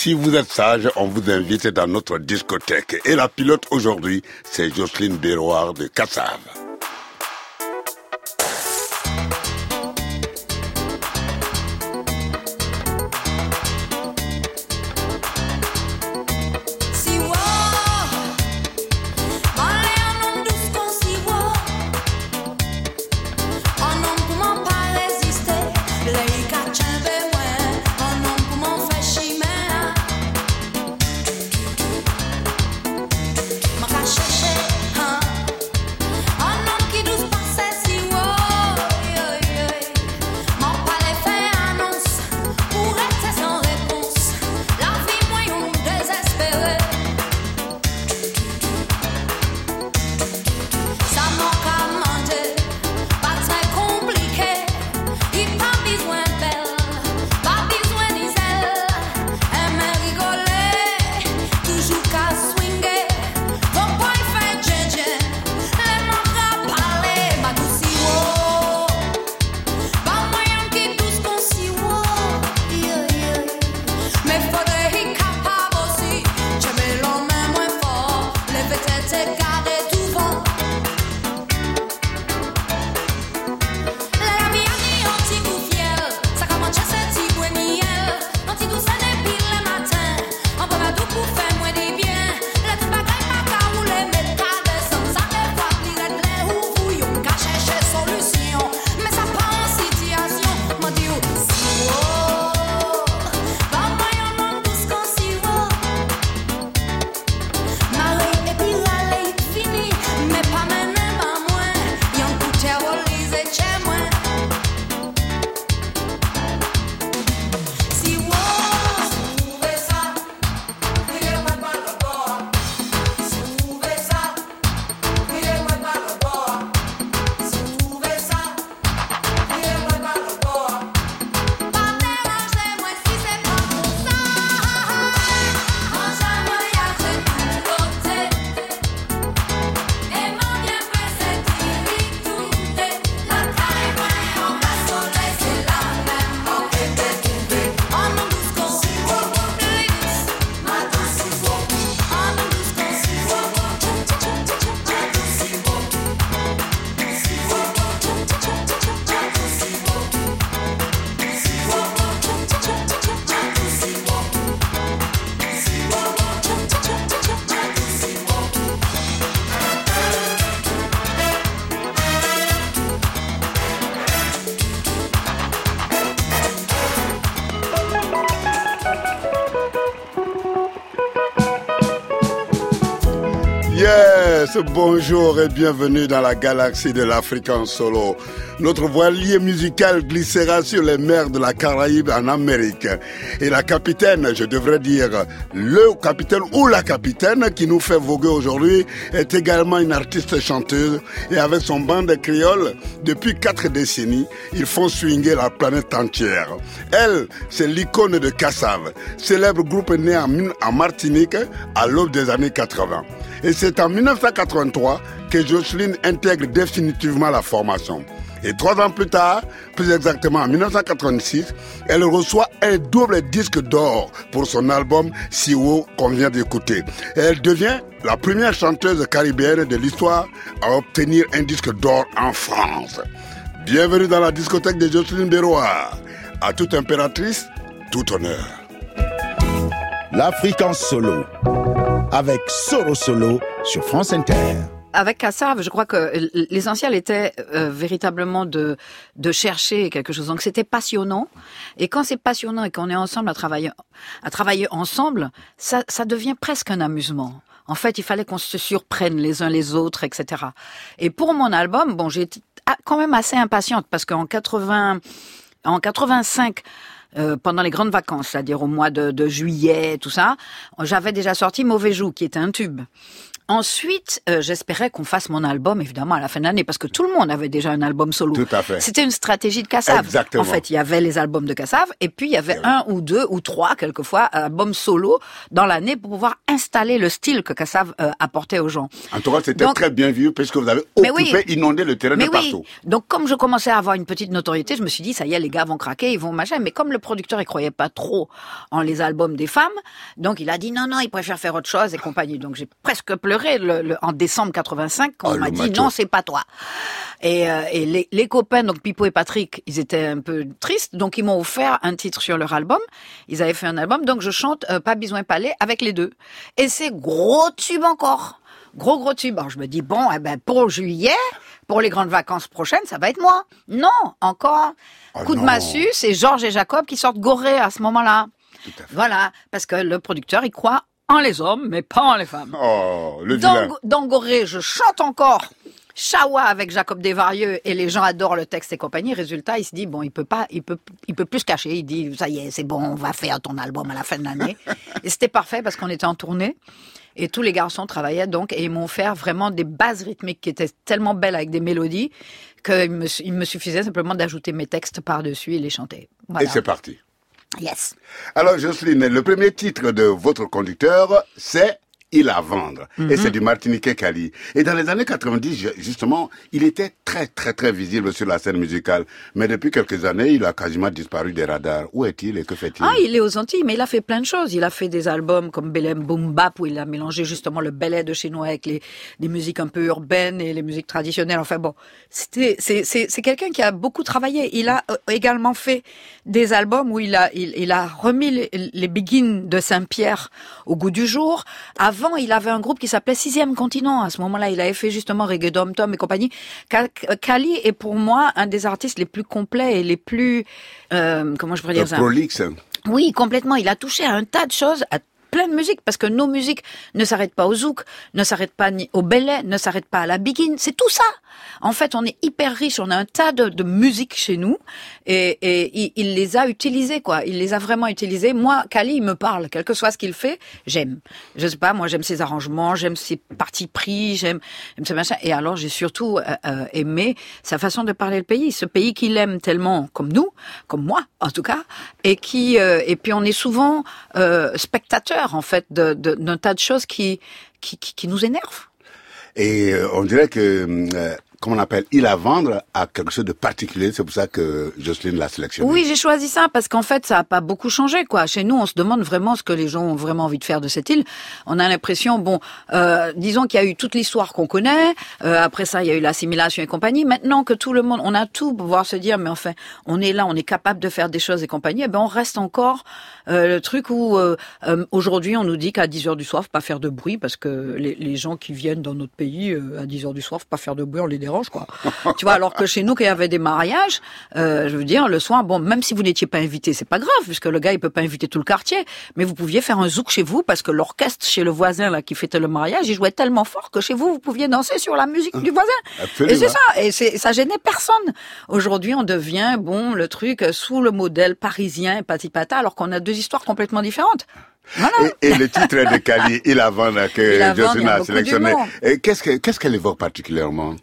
Si vous êtes sage, on vous invite dans notre discothèque. Et la pilote aujourd'hui, c'est Jocelyne Béroir de Cassave. Bonjour et bienvenue dans la galaxie de l'Afrique en solo. Notre voilier musical glissera sur les mers de la Caraïbe en Amérique. Et la capitaine, je devrais dire le capitaine ou la capitaine qui nous fait voguer aujourd'hui est également une artiste chanteuse et avec son band de créoles, depuis quatre décennies, ils font swinger la planète entière. Elle, c'est l'icône de Kassav, célèbre groupe né en Martinique à l'aube des années 80. Et c'est en 1983 que Jocelyne intègre définitivement la formation. Et trois ans plus tard, plus exactement en 1986, elle reçoit un double disque d'or pour son album Siwo qu'on vient d'écouter. Elle devient la première chanteuse caribéenne de l'histoire à obtenir un disque d'or en France. Bienvenue dans la discothèque de Jocelyne Béroir. À toute impératrice, tout honneur. L'Afrique en solo avec Solo Solo sur France Inter avec Kassav, je crois que l'essentiel était euh, véritablement de de chercher quelque chose. Donc c'était passionnant. Et quand c'est passionnant et qu'on est ensemble à travailler à travailler ensemble, ça ça devient presque un amusement. En fait, il fallait qu'on se surprenne les uns les autres, etc. Et pour mon album, bon, j'étais quand même assez impatiente parce qu'en 80 en 85 euh, pendant les grandes vacances, c'est-à-dire au mois de, de, juillet, tout ça, j'avais déjà sorti Mauvais Joug, qui était un tube. Ensuite, euh, j'espérais qu'on fasse mon album, évidemment, à la fin de l'année, parce que tout le monde avait déjà un album solo. Tout à fait. C'était une stratégie de Kassav. Exactement. En fait, il y avait les albums de Kassav, et puis il y avait un ou deux ou trois, quelquefois, albums solo dans l'année pour pouvoir installer le style que Kassav euh, apportait aux gens. En tout cas, c'était très bien vu puisque vous avez occupé, oui. inondé le terrain Mais de oui. partout. Donc comme je commençais à avoir une petite notoriété, je me suis dit ça y est, les gars vont craquer, ils vont machin. Mais comme le producteur il croyait pas trop en les albums des femmes, donc il a dit non non, il préfère faire autre chose et compagnie. Donc j'ai presque pleuré le, le- en décembre 85 quand Oh, on m'a dit macho. non c'est pas toi. Et, euh, et les, les copains donc Pipo et Patrick, ils étaient un peu tristes, donc ils m'ont offert un titre sur leur album. Ils avaient fait un album, donc je chante euh, Pas besoin palais avec les deux. Et c'est gros tube encore. Gros gros tube. Alors je me dis bon, eh ben pour juillet, pour les grandes vacances prochaines, ça va être moi. Non, encore Oh coup de massue, c'est Georges et Jacob qui sortent gorés à ce moment-là. Voilà, parce que le producteur il croit en les hommes, mais pas en les femmes. Oh, le vilain. Dans, dans Gorée, je chante encore Chawa avec Jacob Desvarieux et les gens adorent le texte et compagnie. Résultat, il se dit bon, il peut pas, il peut, il peut plus se cacher. Il dit ça y est, c'est bon, on va faire ton album à la fin de l'année. et c'était parfait parce qu'on était en tournée et tous les garçons travaillaient donc et ils m'ont fait vraiment des bases rythmiques qui étaient tellement belles avec des mélodies qu'il me, il me suffisait simplement d'ajouter mes textes par dessus et les chanter. Et c'est parti. Yes. Alors, Jocelyne, le premier titre de votre conducteur, c'est Il à vendre. Et Mhm. c'est du Martiniquais Cali. Et dans les années 90, ju- justement, il était très, très, très visible sur la scène musicale. Mais depuis quelques années, il a quasiment disparu des radars. Où est-il et que fait-il? Ah, il est aux Antilles, mais il a fait plein de choses. Il a fait des albums comme Belém Boom Bap, où il a mélangé justement le ballet de chez nous avec les, les musiques un peu urbaines et les musiques traditionnelles. Enfin bon, c'était, c'est, c'est, c'est quelqu'un qui a beaucoup travaillé. Il a euh, également fait des albums où il a, il, il a remis les, les Begins de Saint-Pierre au goût du jour. Avant, il avait un groupe qui s'appelait Sixième Continent. À ce moment-là, il avait fait justement Reggae Dom Tom et compagnie. Ka- Kali est pour moi un des artistes les plus complets et les plus, euh, comment je pourrais Euh, dire ça? Prolixe. Oui, complètement. Il a touché à un tas de choses, à plein de musiques, parce que nos musiques ne s'arrêtent pas au zouk, ne s'arrêtent pas ni au belay, ne s'arrêtent pas à la begin. C'est tout ça. En fait, on est hyper riche. On a un tas de, de musique chez nous, et, et il, les a utilisées, quoi. Il les a vraiment utilisées. Moi, Kali, il me parle, quel que soit ce qu'il fait, j'aime. Je sais pas, moi, j'aime ses arrangements, j'aime ses partis pris, j'aime, ses machins. Et alors, j'ai surtout euh, euh, aimé sa façon de parler le pays, ce pays qu'il aime tellement, comme nous, comme moi, en tout cas, et qui, euh, et puis on est souvent euh, spectateur en fait d'un tas de choses qui, qui, qui, qui nous énervent. Et euh, on dirait que, euh, comment on appelle, Il à vendre a quelque chose de particulier. C'est pour ça que Jocelyne l'a sélectionné. Oui, j'ai choisi ça parce qu'en fait, ça a pas beaucoup changé, quoi. Chez nous, on se demande vraiment ce que les gens ont vraiment envie de faire de cette île. On a l'impression, bon, euh, disons qu'il y a eu toute l'histoire qu'on connaît. Euh, après ça, il y a eu l'assimilation et compagnie. Maintenant que tout le monde, on a tout pour pouvoir se dire, mais enfin, on est là, on est capable de faire des choses et compagnie. Eh ben, on reste encore euh, le truc où euh, euh, aujourd'hui, on nous dit qu'à 10 heures du soir, pas faire de bruit parce que les, les gens qui viennent dans notre pays euh, à 10 heures du soir, pas faire de bruit, on les dérange, quoi. tu vois, alors que chez nous, quand il y avait des mariages, euh, je veux dire, le soir, bon, même si vous n'étiez pas invité, c'est pas grave, puisque le gars, il peut pas inviter tout le quartier, mais vous pouviez faire un zouk chez vous parce que l'orchestre chez le voisin, là, qui fêtait le mariage, il jouait tellement fort que chez vous, vous pouviez danser sur la musique du voisin. Absolument. Et c'est ça, et c'est, ça gênait personne. Aujourd'hui, on devient, bon, le truc euh, sous le modèle parisien, patipata, alors qu'on a deux histoires complètement différentes. Voilà. Et, et le titre de Cali, Il Il que y a sélectionné. Qu'est-ce que- qu'est-ce qu'elle évoque particulièrement?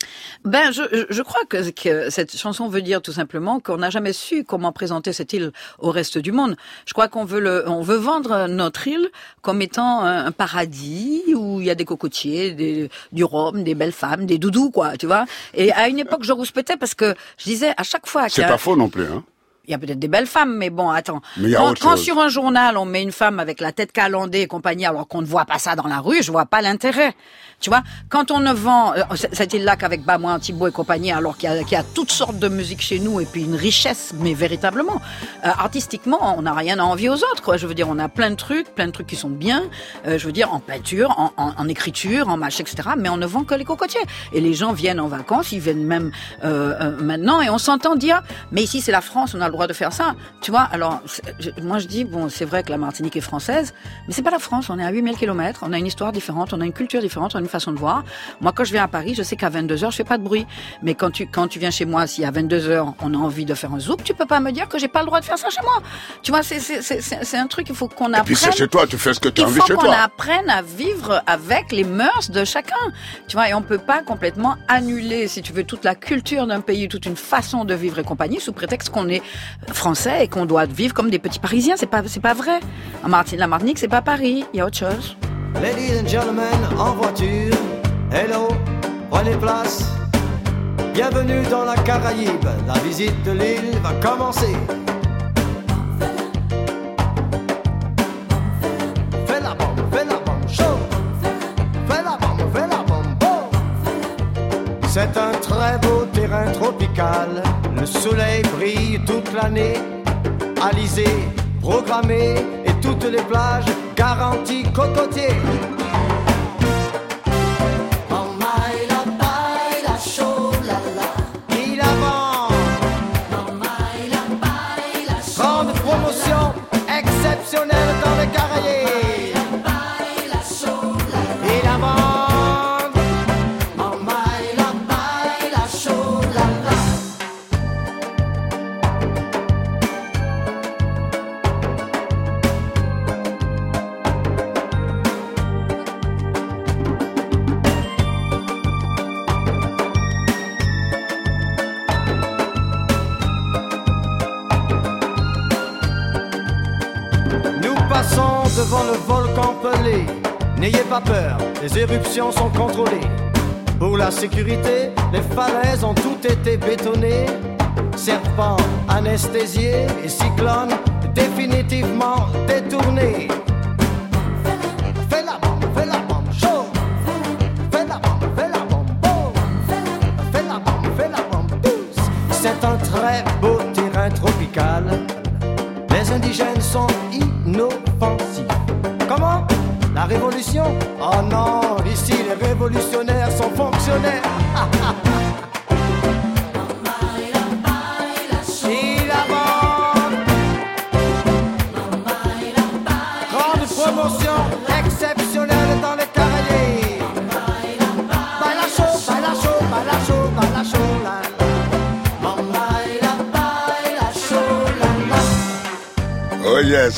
Ben, je, je- crois que, que cette chanson veut dire tout simplement qu'on n'a jamais su comment présenter cette île au reste du monde. Je crois qu'on veut le, on veut vendre notre île comme étant un, un paradis où il y a des cocotiers, des, du rhum, des belles femmes, des doudous, quoi, tu vois. Et à une époque, je rouspétais parce que je disais à chaque fois C'est pas faux non plus, hein il y a peut-être des belles femmes, mais bon, attends. Mais quand, quand sur un journal, on met une femme avec la tête calandée et compagnie, alors qu'on ne voit pas ça dans la rue, je vois pas l'intérêt. Tu vois, quand on ne vend euh, c- cette île-là qu'avec Bamois, Antibo et compagnie, alors qu'il y, a- qu'il y a toutes sortes de musique chez nous et puis une richesse, mais véritablement, euh, artistiquement, on n'a rien à envier aux autres. Quoi. Je veux dire, on a plein de trucs, plein de trucs qui sont bien. euh, je veux dire, en peinture, en, en- en écriture, en match, etc. Mais on ne vend que les cocotiers. Et les gens viennent en vacances, ils viennent même euh, euh, maintenant, et on s'entend dire, mais ici c'est la France, on a le droit de faire ça. Tu vois, alors, moi je dis, bon, c'est vrai que la Martinique est française, mais c'est pas la France. On est à 8000 km, on a une histoire différente, on a une culture différente, on a une façon de voir. Moi, quand je viens à Paris, je sais qu'à 22h, je fais pas de bruit. Mais quand tu, quand tu viens chez moi, si à 22h, on a envie de faire un zouk, tu peux pas me dire que j'ai pas le droit de faire ça chez moi. Tu vois, c'est un truc, il faut qu'on apprenne. Et puis c'est chez toi, tu fais ce que tu as envie chez toi. Il faut qu'on apprenne à vivre avec les mœurs de chacun. Tu vois, et on peut pas complètement annuler, si tu veux, toute la culture d'un pays, toute une façon de vivre et compagnie, sous prétexte qu'on est français et qu'on doit vivre comme des petits Parisiens. C'est pas, c'est pas vrai. La Martinique, c'est pas Paris. Il y a autre chose. Ladies and gentlemen, en voiture. Hello, prenez place. Bienvenue dans la Caraïbe. La visite de l'île va commencer. C'est un très beau tropical. Le soleil brille toute l'année. Alizé, programmé et toutes les plages garanties cocotiers. Les falaises ont toutes été bétonnées. Serpents anesthésiés et cyclones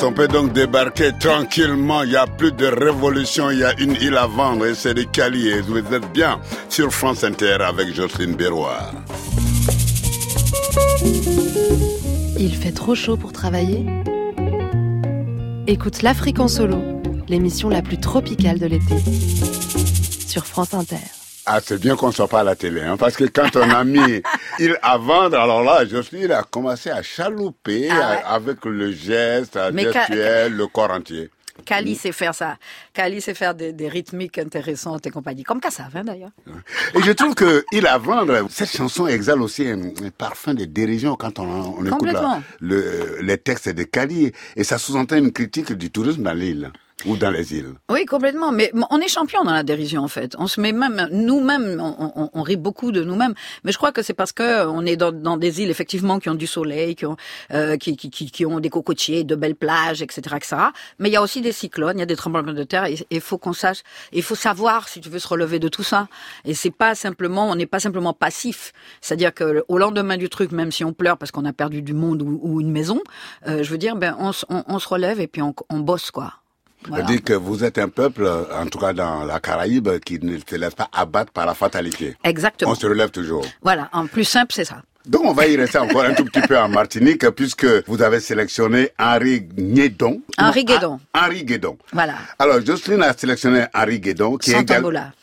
on peut donc débarquer tranquillement. Il n'y a plus de révolution. Il y a une île à vendre et c'est de Cali. Et vous êtes bien sur France Inter avec Jocelyne Berroir. Il fait trop chaud pour travailler? Écoute l'Afrique en solo, l'émission la plus tropicale de l'été. Sur France Inter. Ah, c'est bien qu'on soit pas à la télé, hein, parce que quand on a mis il à vendre, alors là, il a commencé à chalouper ah avec le geste, à gestuel, le corps entier. Kali sait faire ça. Kali sait faire des, rythmiques intéressantes et compagnie. Comme Kassav, hein, d'ailleurs. Et je trouve que Il à vendre, cette chanson exhale aussi un, parfum de dérision quand on, écoute le, les textes de Kali. Et ça sous-entend une critique du tourisme dans l'île. Ou dans les îles. Oui, complètement. Mais on est champion dans la dérision, en fait. On se met même, nous-mêmes, on, on, rit beaucoup de nous-mêmes. Mais je crois que c'est parce que on est dans, dans, des îles, effectivement, qui ont du soleil, qui ont, euh, qui, qui, qui, ont des cocotiers, de belles plages, etc., etc. Mais il y a aussi des cyclones, il y a des tremblements de terre. Et il faut qu'on sache, il faut savoir si tu veux se relever de tout ça. Et c'est pas simplement, on n'est pas simplement passif. C'est-à-dire que au lendemain du truc, même si on pleure parce qu'on a perdu du monde ou, une maison, euh, je veux dire, ben on, on, on se relève et puis on, on bosse, quoi. Voilà. dit que vous êtes un peuple, en tout cas dans la Caraïbe, qui ne se laisse pas abattre par la fatalité. Exactement. On se relève toujours. Voilà, en plus simple, c'est ça. Donc on va y rester encore un tout petit peu en Martinique puisque vous avez sélectionné Henri Guédon. Henri Guédon. Henri Guédon. Voilà. Alors Jocelyne a sélectionné Henri Guédon qui est égal...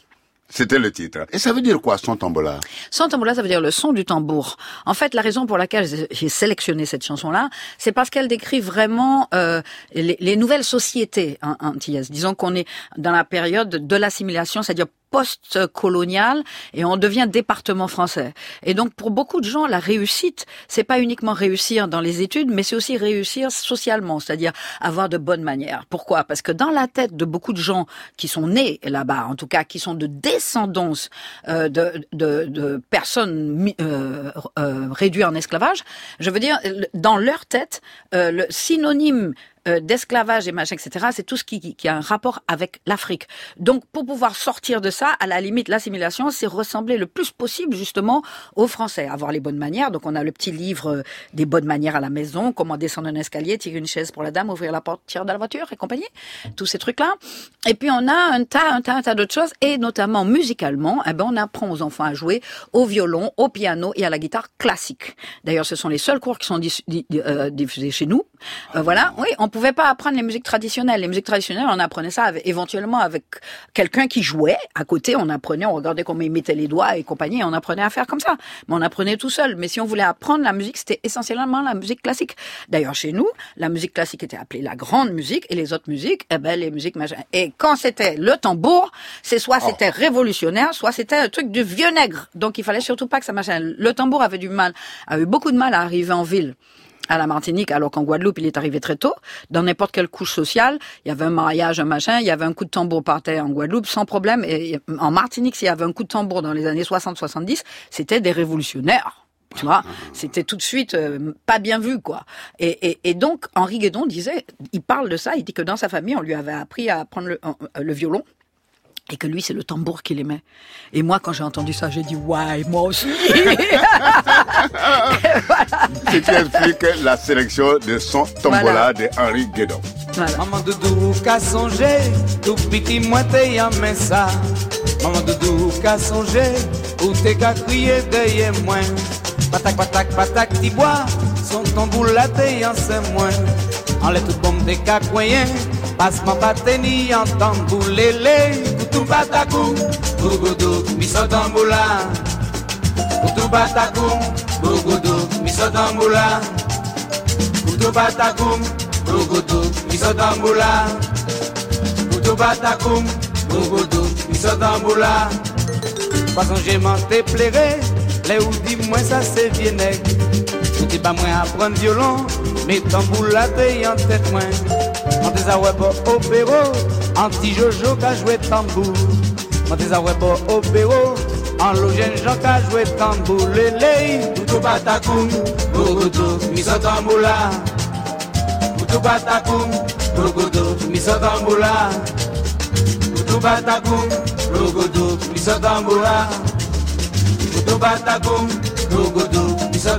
C'était le titre. Et ça veut dire quoi, son tambola Son tambola, ça veut dire le son du tambour. En fait, la raison pour laquelle j'ai sélectionné cette chanson-là, c'est parce qu'elle décrit vraiment euh, les, les, nouvelles sociétés antillaises. Disons qu'on est dans la période de l'assimilation, c'est-à-dire post-colonial et on devient département français. Et donc pour beaucoup de gens, la réussite, c'est pas uniquement réussir dans les études, mais c'est aussi réussir socialement, c'est-à-dire avoir de bonnes manières. Pourquoi? Parce que dans la tête de beaucoup de gens qui sont nés là-bas, en tout cas qui sont de descendance euh, de, de, de, personnes euh, euh, réduites en esclavage, je veux dire, dans leur tête, euh, le synonyme euh, d'esclavage et machin, etc., c'est tout ce qui, qui, a un rapport avec l'Afrique. Donc, pour pouvoir sortir de ça, à la limite, l'assimilation, c'est ressembler le plus possible, justement, aux Français. Avoir les bonnes manières. Donc, on a le petit livre euh, des bonnes manières à la maison, comment descendre un escalier, tirer une chaise pour la dame, ouvrir la porte, tirer dans la voiture et compagnie. Tous ces trucs-là. Et puis, on a un tas, un tas, un tas d'autres choses. Et notamment, musicalement, eh ben, on apprend aux enfants à jouer au violon, au piano et à la guitare classique. D'ailleurs, ce sont les seuls cours qui sont euh, diffusés chez nous. voilà. Oui, pouvait pas apprendre les musiques traditionnelles. Les musiques traditionnelles, on apprenait ça éventuellement avec quelqu'un qui jouait à côté. On apprenait, on regardait comment il mettait les doigts et compagnie. Et on apprenait à faire comme ça. Mais on apprenait tout seul. Mais si on voulait apprendre la musique, c'était essentiellement la musique classique. D'ailleurs, chez nous, la musique classique était appelée la grande musique et les autres musiques, eh ben, les musiques machin. Et quand c'était le tambour, c'est soit oh. c'était révolutionnaire, soit c'était un truc de vieux nègre. Donc il fallait surtout pas que ça machin. Le tambour avait du mal, a eu beaucoup de mal à arriver en ville à la Martinique, alors qu'en Guadeloupe, il est arrivé très tôt. Dans n'importe quelle couche sociale, il y avait un mariage, un machin, il y avait un coup de tambour par terre en Guadeloupe, sans problème. Et en Martinique, s'il y avait un coup de tambour dans les années 60-70, c'était des révolutionnaires. Tu vois, c'était tout de suite euh, pas bien vu, quoi. Et, et, et, donc, Henri Guédon disait, il parle de ça, il dit que dans sa famille, on lui avait appris à prendre le, le violon et que lui, c'est le tambour qu'il aimait. Et moi, quand j'ai entendu ça, j'ai dit, ouais, moi aussi. Ce qui explique la sélection de son tombola de Henri Guédon. Voilà. Maman doudou qu'a songé, tout petit moi t'es en ça. Maman doudou qu'a songé, ou t'es qu'à crier derrière moi. Patak, patak, patak, ti bois, son tambour là t'es en moi. En les tout bombe des cacouillens, passe ma bateni en tambour lélé. Kutu batakum, bugudu, miso tambula. Kutu batakum, bugudu, miso tambula. Kutu batakum, bugudu, batakum, bugudu. Façon j'ai menté plairé, les ou dis moi ça c'est. Je dis pas moi apprendre violon, mais tambour la en tête moi. Web au bureau, anti-jojo qu'a joué tambour. Web au bureau, en logène Jean qu'a joué tambour. Lélé, Boutou batakoum, Bougoudou, miso tamboula. Boutou batakoum, Bougoudou, miso tamboula. Boutou batakoum, Bougoudou, miso tamboula. Boutou batakoum, Bougoudou, miso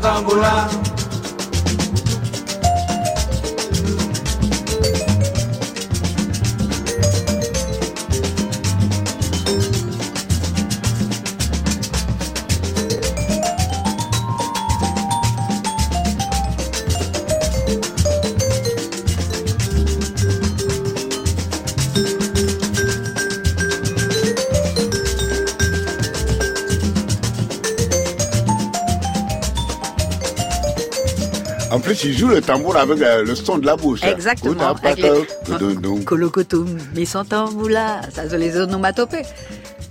En plus, il joue le tambour avec le son de la bouche. Exactement. Colocotum, mais sans tambour là, ça c'est les onomatopées.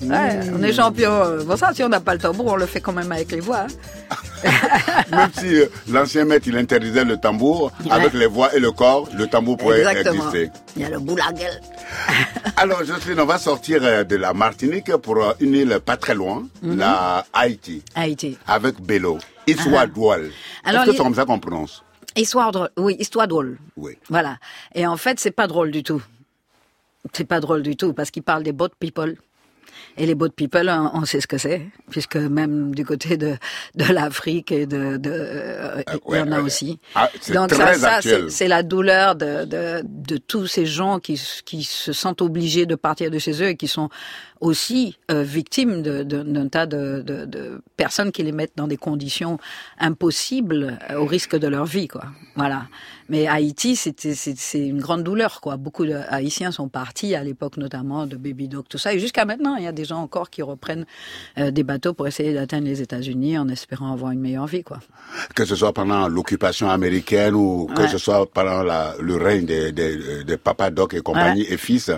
Ouais, on est champion. Bon ça, si on n'a pas le tambour, on le fait quand même avec les voix. Hein. même si euh, l'ancien maître il interdisait le tambour, avec les voix et le corps, le tambour pourrait Exactement. exister. Il y a le boulaguel. Alors, Jocelyne, on va sortir euh, de la Martinique pour euh, une île pas très loin, la Haïti, Haïti. avec Bello. Histoire drôle. Alors, Est-ce que c'est comme ça qu'on prononce Histoire drôle. Oui, histoire drôle. Oui. Voilà. Et en fait, c'est pas drôle du tout. C'est pas drôle du tout parce qu'il parle des boat people. Et les boat people, on, on sait ce que c'est, puisque même du côté de, de l'Afrique et de, de euh, il y en a ouais. aussi. Ah, Donc ça, ça c'est- la douleur de, de, de tous ces gens qui, qui se sentent obligés de partir de chez eux et qui sont aussi euh, victimes d'un tas de, de, de personnes qui les mettent dans des conditions impossibles euh, au risque de leur vie, quoi. Voilà. Mais Haïti, c'était c'est une grande douleur, quoi. Beaucoup de Haïtiens sont partis à l'époque, notamment de Baby Doc, tout ça. Et jusqu'à maintenant, il y a des gens encore qui reprennent euh, des bateaux pour essayer d'atteindre les États-Unis en espérant avoir une meilleure vie, quoi. Que ce soit pendant l'occupation américaine ou que Ouais. ce soit pendant la- le règne des, des, des papas Doc et compagnie et fils.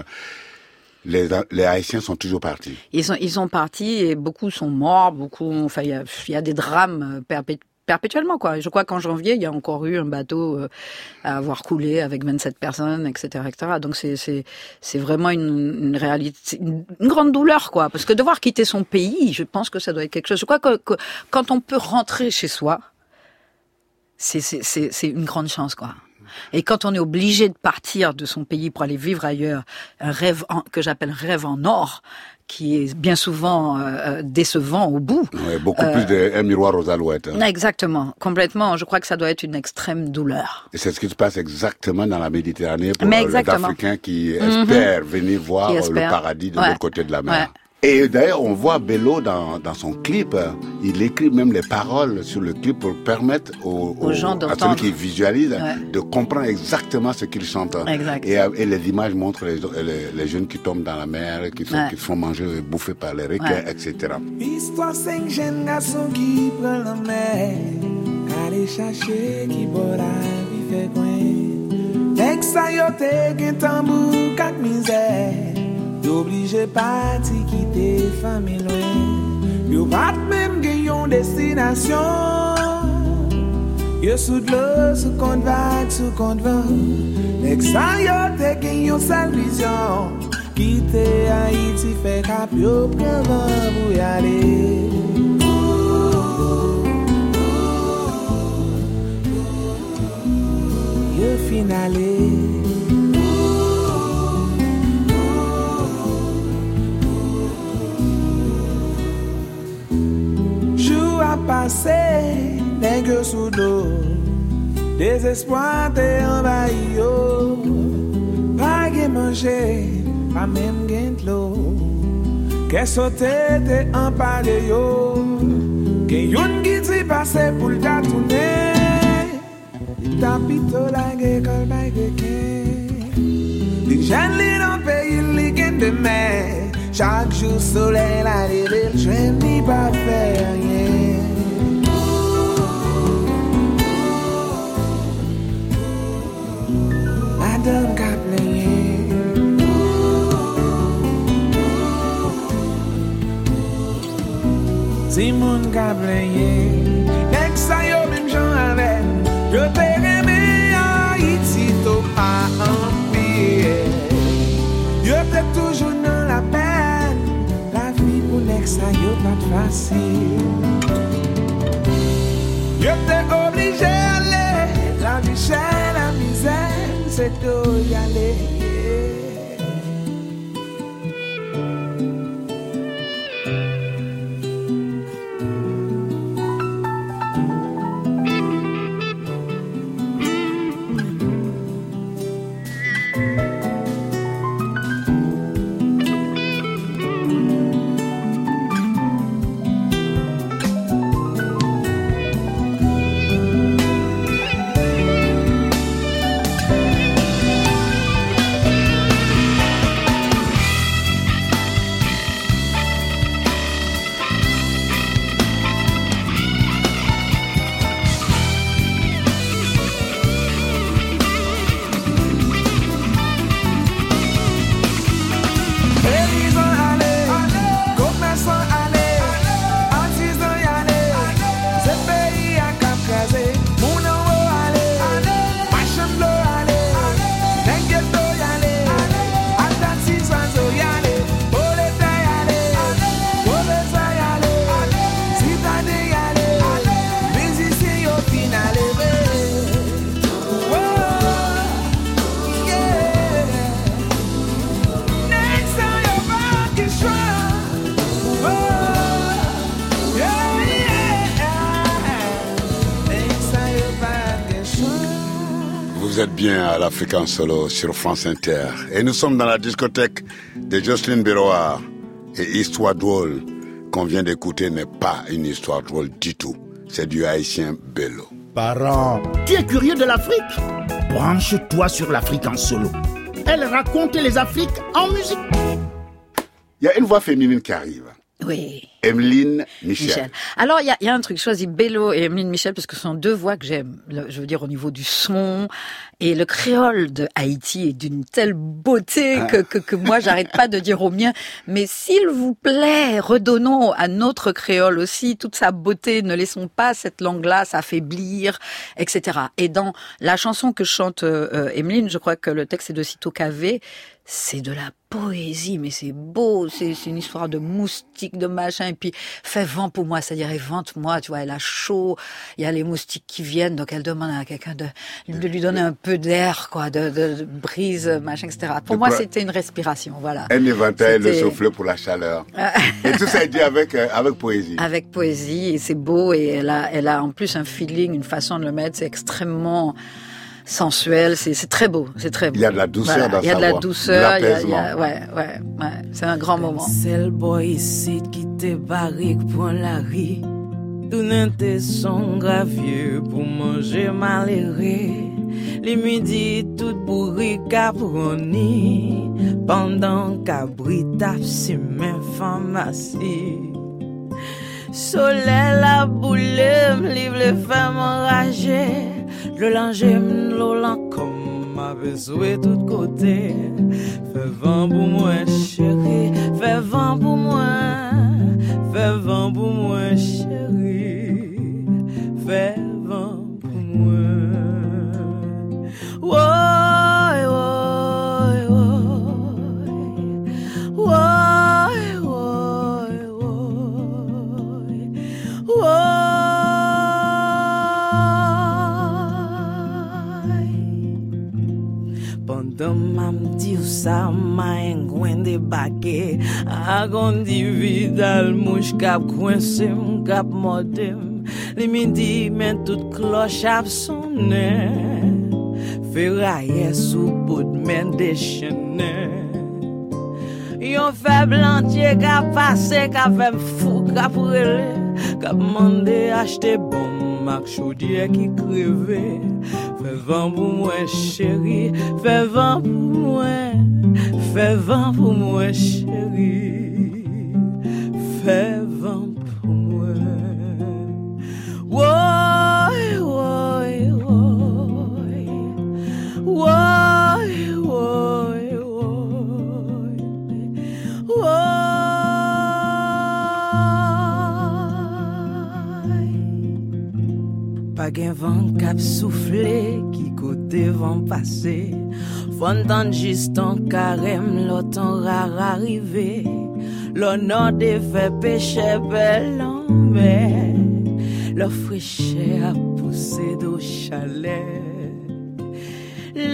les, les Haïtiens sont toujours partis. Ils sont, ils sont partis et beaucoup sont morts, beaucoup, enfin, il y a, il y a des drames euh, perpé- perpétuellement, quoi. Je crois qu'en janvier, il y a encore eu un bateau euh, à avoir coulé avec 27 personnes, etc., etc. Donc c'est, c'est, c'est vraiment une, réalité, une, grande douleur, quoi. Parce que devoir quitter son pays, je pense que ça doit être quelque chose. Je crois que, que quand on peut rentrer chez soi, c'est, c'est, c'est une grande chance, quoi. Et quand on est obligé de partir de son pays pour aller vivre ailleurs, un rêve en- que j'appelle rêve en or, qui est bien souvent euh, euh, décevant au bout. Ouais, beaucoup plus d'un miroir aux alouettes. hein. Exactement, complètement. Je crois que ça doit être une extrême douleur. Et c'est ce qui se passe exactement dans la Méditerranée pour euh, les. Africains qui espèrent venir voir euh, espèrent. le paradis de Ouais. l'autre côté de la mer. Ouais. Et d'ailleurs, on voit Bello dans, dans son clip. Il écrit même les paroles sur le clip pour permettre aux, Aux gens à celui d'entendre. qui visualise Ouais. de comprendre exactement ce qu'il chante. Exact. Et, euh, et les images montrent les, les, les jeunes qui tombent dans la mer, qui, sont, Ouais. qui se font manger et bouffer par les requins, Ouais. etc. Histoire cinq jeunes garçons qui prennent la mer Aller chercher qui boit la vie fait coin Nek sa yo te gen tambou kak misère Yo oblije pati kite fami lwen Yo pat mem gen yon destinasyon Yo soud lo sou kont vak, sou kont van Nek sa yo te gen yon sal vizyon Kite Haiti fe kap yo preman pou yale Yo finale pase, neg yo sou do Desespoi te envay yo oh. Pa ge manje, pa men gen tlo Kè sote te empale oh. yo Gen yon ki ti pase pou lta toune Li tapito la ge kol bay ge geke Li jen li nan peyi li gen deme Chak jou sole la li bel jwen ni pa fe rien. dam ka pleye Si moun ka pleye Nek sa yo mim jan avek Yo te reme a to pa anpye Yo te toujou nan la pen La vi pou nek sa yo pat fasil. Yo te oblije ale La vi chè la mizè. Se to y l'African Solo sur France Inter. Et nous sommes dans la discothèque de Jocelyn Béroir. Et Histoire drôle qu'on vient d'écouter n'est pas une histoire drôle du tout. C'est du haïtien Bello. Parents, tu es curieux de l'Afrique? Branche-toi sur l'Afrique en solo. Elle raconte les Afriques en musique. Il y a une voix féminine qui arrive. Oui. Emeline Michel. Michel. Alors, il y a, y a un truc, je choisis Bello et Emeline Michel parce que ce sont deux voix que j'aime. Je veux dire, au niveau du son. Et le créole de Haïti est d'une telle beauté que, que, que moi, j'arrête pas de dire au mien. Mais s'il vous plaît, redonnons à notre créole aussi toute sa beauté. Ne laissons pas cette langue-là s'affaiblir, etc. Et dans la chanson que chante euh, euh, Emeline, je crois que le texte est de Cito Cavé, c'est de la poésie, mais c'est beau, c'est une histoire de moustiques, de machin, et puis fais vent pour moi, c'est-à-dire évente-moi, tu vois, elle a chaud, il y a les moustiques qui viennent, donc elle demande à quelqu'un de, de lui donner un peu d'air, quoi, de, de, de brise, machin, etc. Pour moi, c'était une respiration, voilà. Un éventail, le souffle pour la chaleur. Et tout ça est dit avec, euh, avec poésie. Avec poésie, et c'est beau, et elle a, elle a en plus un feeling, une façon de le mettre, c'est extrêmement sensuel, c'est c'est très beau, c'est très beau. Il y a de la douceur dans Il y a de la voix, de douceur, il y a, il y a- ouais, ouais, ouais, c'est un grand moment. C'est le boy ici qui te barrique pour la riz. Tout n'était son gravier pour manger malheureux. Les midi tout bourri caproni. Pendant qu'abri tape si mes pharmacie. Soleil la boule, livre les femmes enragées. Le linge, le lent comme ma besoin tout côté. Fais vent pour moi, chérie. Fais vent pour moi. Fais vent pour moi, chérie. Fais Damam diw sa mayen gwen debake Agon dividal mouj kap kwen sem kap modem Li midi men tout kloch ap sonen Feraye sou bout men dechenen Yon feb lantye kap pase kap fem fou kap rele. Kap mande achte bom. Mak chaudier ki kreve. Fè vent pou mwen chéri, fè vent pou mwen, fè vent pou mwen chéri, fè vent pou mwen. Pa gen vent kap souffle ki kote vent pase. Fon tan jistan karem lo tan rar arrive. Lo nord fe peche bel mer Lo friche a pousse do chalet.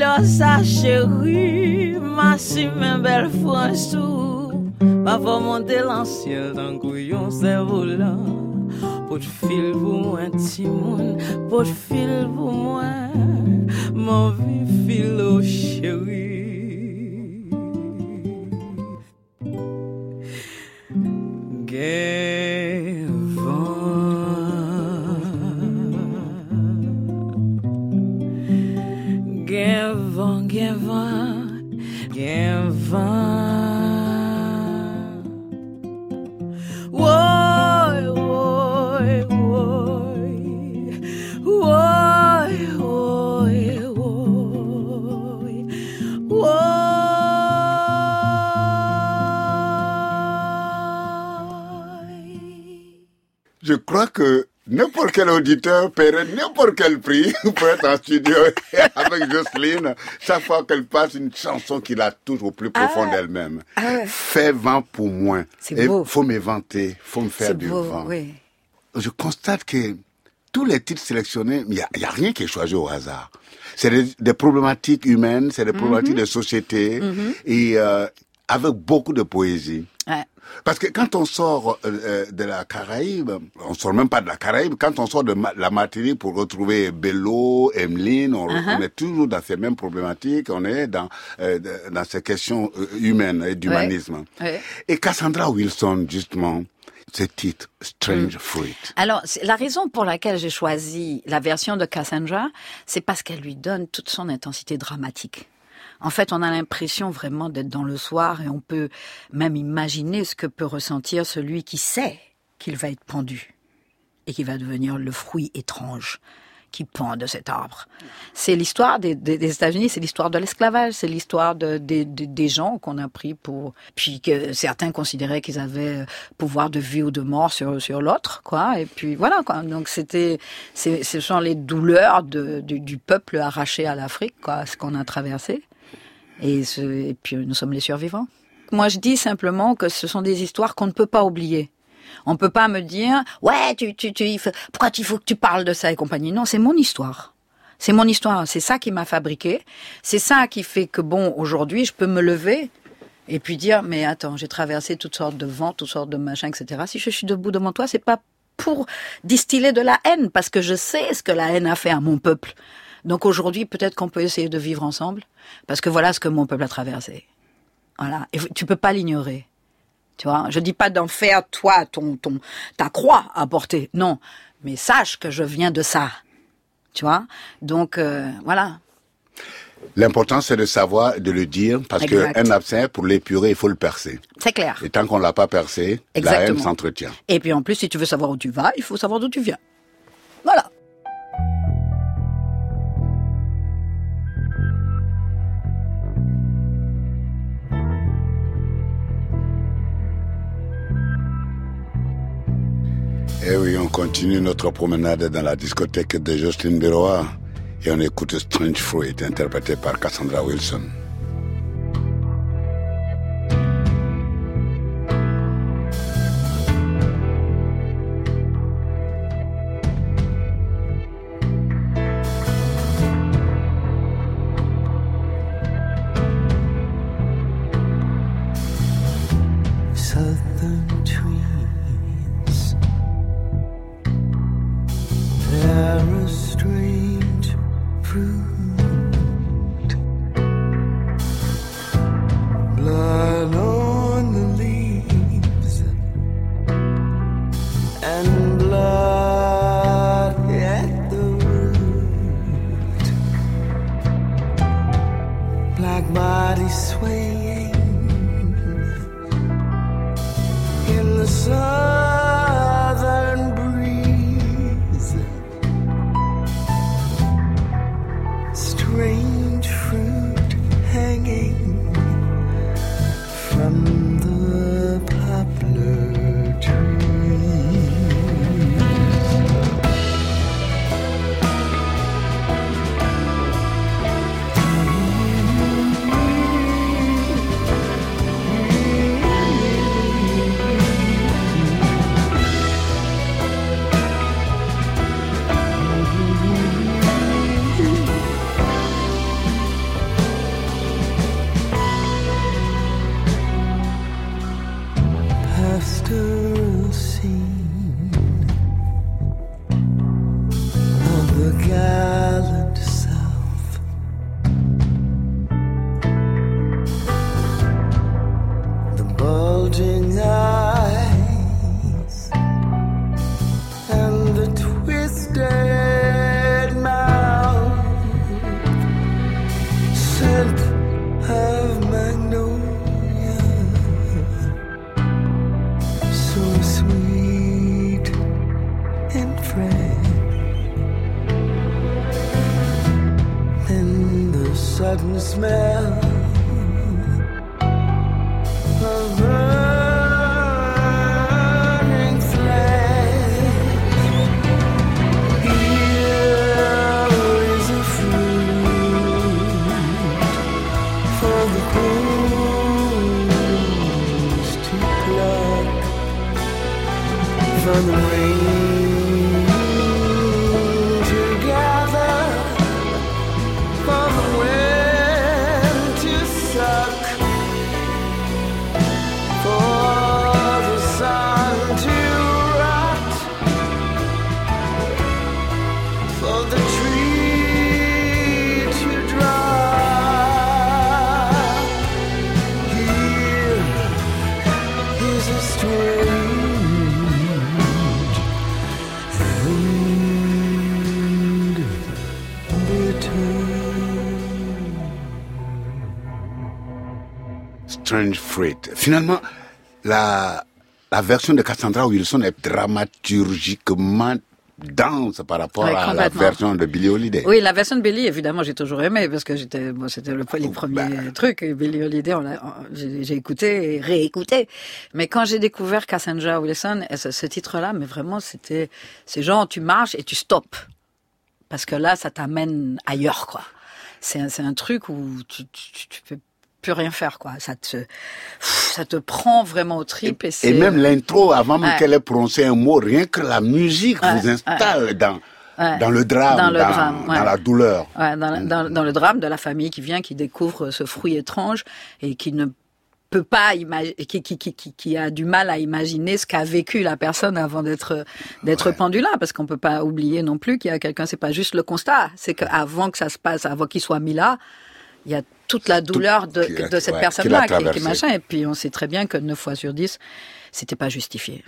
Lo sa chéri Ma si men bel fransou Ma fò monte lan ciel dan kouyon se Pot fil pou mwen timoun Pot fil pou mwen Mon vi fil o chéri Gen Je crois que n'importe quel auditeur paierait n'importe quel prix pour être en studio avec Jocelyne chaque fois qu'elle passe une chanson qui la touche au plus profond d'elle-même. Fais vent pour moi. C'est beau. faut m'éventer, faut me faire du beau, vent. oui. Je constate que tous les titres sélectionnés, il n'y a, il y a rien qui est choisi au hasard. C'est des, des problématiques humaines, c'est des problématiques de société, et euh, avec beaucoup de poésie. Parce que quand on sort euh, euh, de la Caraïbe, on sort même pas de la Caraïbe, quand on sort de ma- la Martinique pour retrouver Bello, Emeline, on, Uh-huh. on est toujours dans ces mêmes problématiques, on est dans, euh, dans ces questions humaines et d'humanisme. Ouais. Et Cassandra Wilson, justement, ce titre, Strange Fruit. Alors, la raison pour laquelle j'ai choisi la version de Cassandra, c'est parce qu'elle lui donne toute son intensité dramatique. En fait, on a l'impression vraiment d'être dans le soir et on peut même imaginer ce que peut ressentir celui qui sait qu'il va être pendu et qui va devenir le fruit étrange qui pend de cet arbre. C'est l'histoire des, États-Unis, c'est l'histoire de l'esclavage, c'est l'histoire de, des- gens qu'on a pris pour, puis que certains considéraient qu'ils avaient euh, pouvoir de vie ou de mort sur sur l'autre, quoi. Et puis voilà, quoi. Donc c'était, ce sont les douleurs du peuple arraché à l'Afrique, quoi, ce qu'on a traversé. Et, puis nous sommes les survivants. Moi, je dis simplement que ce sont des histoires qu'on ne peut pas oublier. On peut pas me dire, ouais, tu, tu, tu, pourquoi il faut que tu parles de ça et compagnie. Non, c'est mon histoire. C'est mon histoire. C'est ça qui m'a fabriqué. C'est ça qui fait que bon, aujourd'hui, je peux me lever et puis dire, mais attends, j'ai traversé toutes sortes de vents, toutes sortes de machins, etc. Si je suis debout devant toi, c'est pas pour distiller de la haine, parce que je sais ce que la haine a fait à mon peuple. Donc aujourd'hui, peut-être qu'on peut essayer de vivre ensemble, parce que voilà ce que mon peuple a traversé. Voilà. Et tu peux pas l'ignorer. Tu vois, je dis pas d'en faire toi ton ton ta croix à porter. Non, mais sache que je viens de ça. Tu vois? Donc euh, voilà. L'important, c'est de savoir, de le dire, parce qu'un abcès, pour l'épurer, il faut le percer. C'est clair. Et tant qu'on l'a pas percé, la haine Exactement. s'entretient. Et puis en plus, si tu veux savoir où tu vas, il faut savoir d'où tu viens. Voilà. Eh oui, on continue notre promenade dans la discothèque de Jocelyne Beroa et on écoute Strange Fruit, interprété par Cassandra Wilson. Música Strange Fruit. Finalement, la, la version de Cassandra Wilson est dramaturgiquement dense par rapport à la version de Billie Holiday. Oui, la version de Billy, évidemment, j'ai toujours aimé parce que j'étais, moi, c'était le, les premiers bah. trucs. Billy Holiday, on l'a- on- j'ai j'ai écouté et réécouté. Mais quand j'ai découvert Cassandra Wilson, et ce, ce titre-là, mais vraiment, c'était, c'est genre, tu marches et tu stops. Parce que là, ça t'amène ailleurs, quoi. C'est un, c'est un truc où tu, tu, tu, tu peux plus rien faire, quoi. Ça te, ça te prend vraiment au trip et. Et même l'intro, avant même Ouais. qu'elle ait prononcé un mot, rien que la musique Ouais, vous installe dans, Ouais. dans le drame, Dans ouais. la douleur. Ouais, dans, Mm. dans, dans le drame de la famille qui vient, qui découvre ce fruit étrange et qui ne peut pas qui, qui, qui, qui, a du mal à imaginer ce qu'a vécu la personne avant d'être d'être pendu là, parce qu'on peut pas oublier non plus qu'il y a quelqu'un, c'est pas juste le constat, c'est qu'avant que ça se passe, avant qu'il soit mis là, il y a toute la douleur de, cette ouais, personne-là qui, qui machin, et puis on sait très bien que 9 fois sur 10, c'était pas justifié.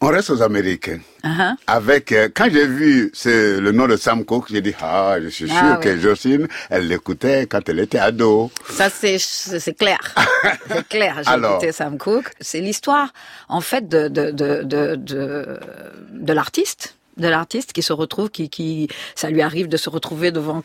On reste aux Américains. Uh-huh. Avec, euh, quand j'ai vu ce- le nom de Sam Cooke, j'ai dit, ah, je suis sûr Ah, que oui. Jocelyne, elle l'écoutait quand elle était ado. Ça, c'est c'est c'est clair. c'est clair. J'ai Alors. écouté Sam Cooke. C'est l'histoire, en fait, de de de de de, de l'artiste de l'artiste qui se retrouve, qui, qui, ça lui arrive de se retrouver devant,